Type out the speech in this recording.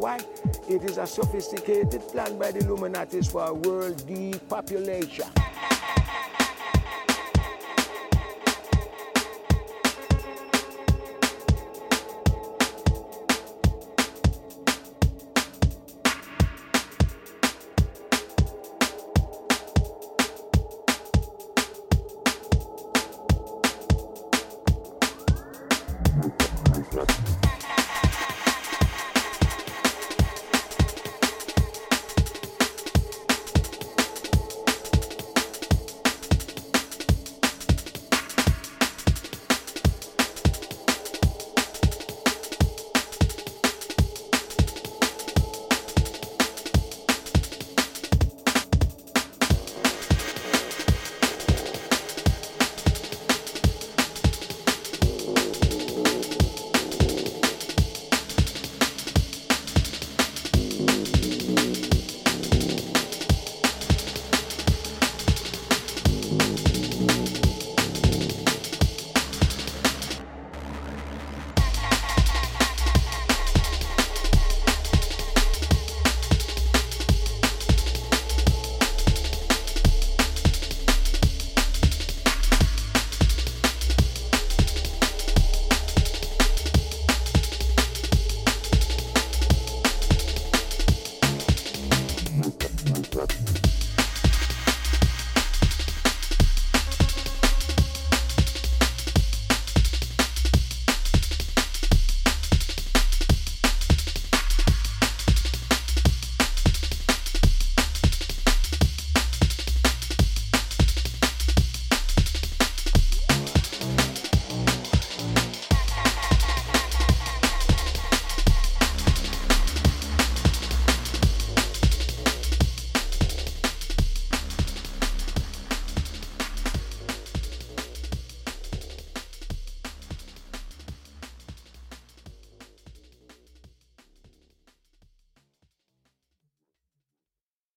why? It is a sophisticated plan by the Illuminatis for a world depopulation.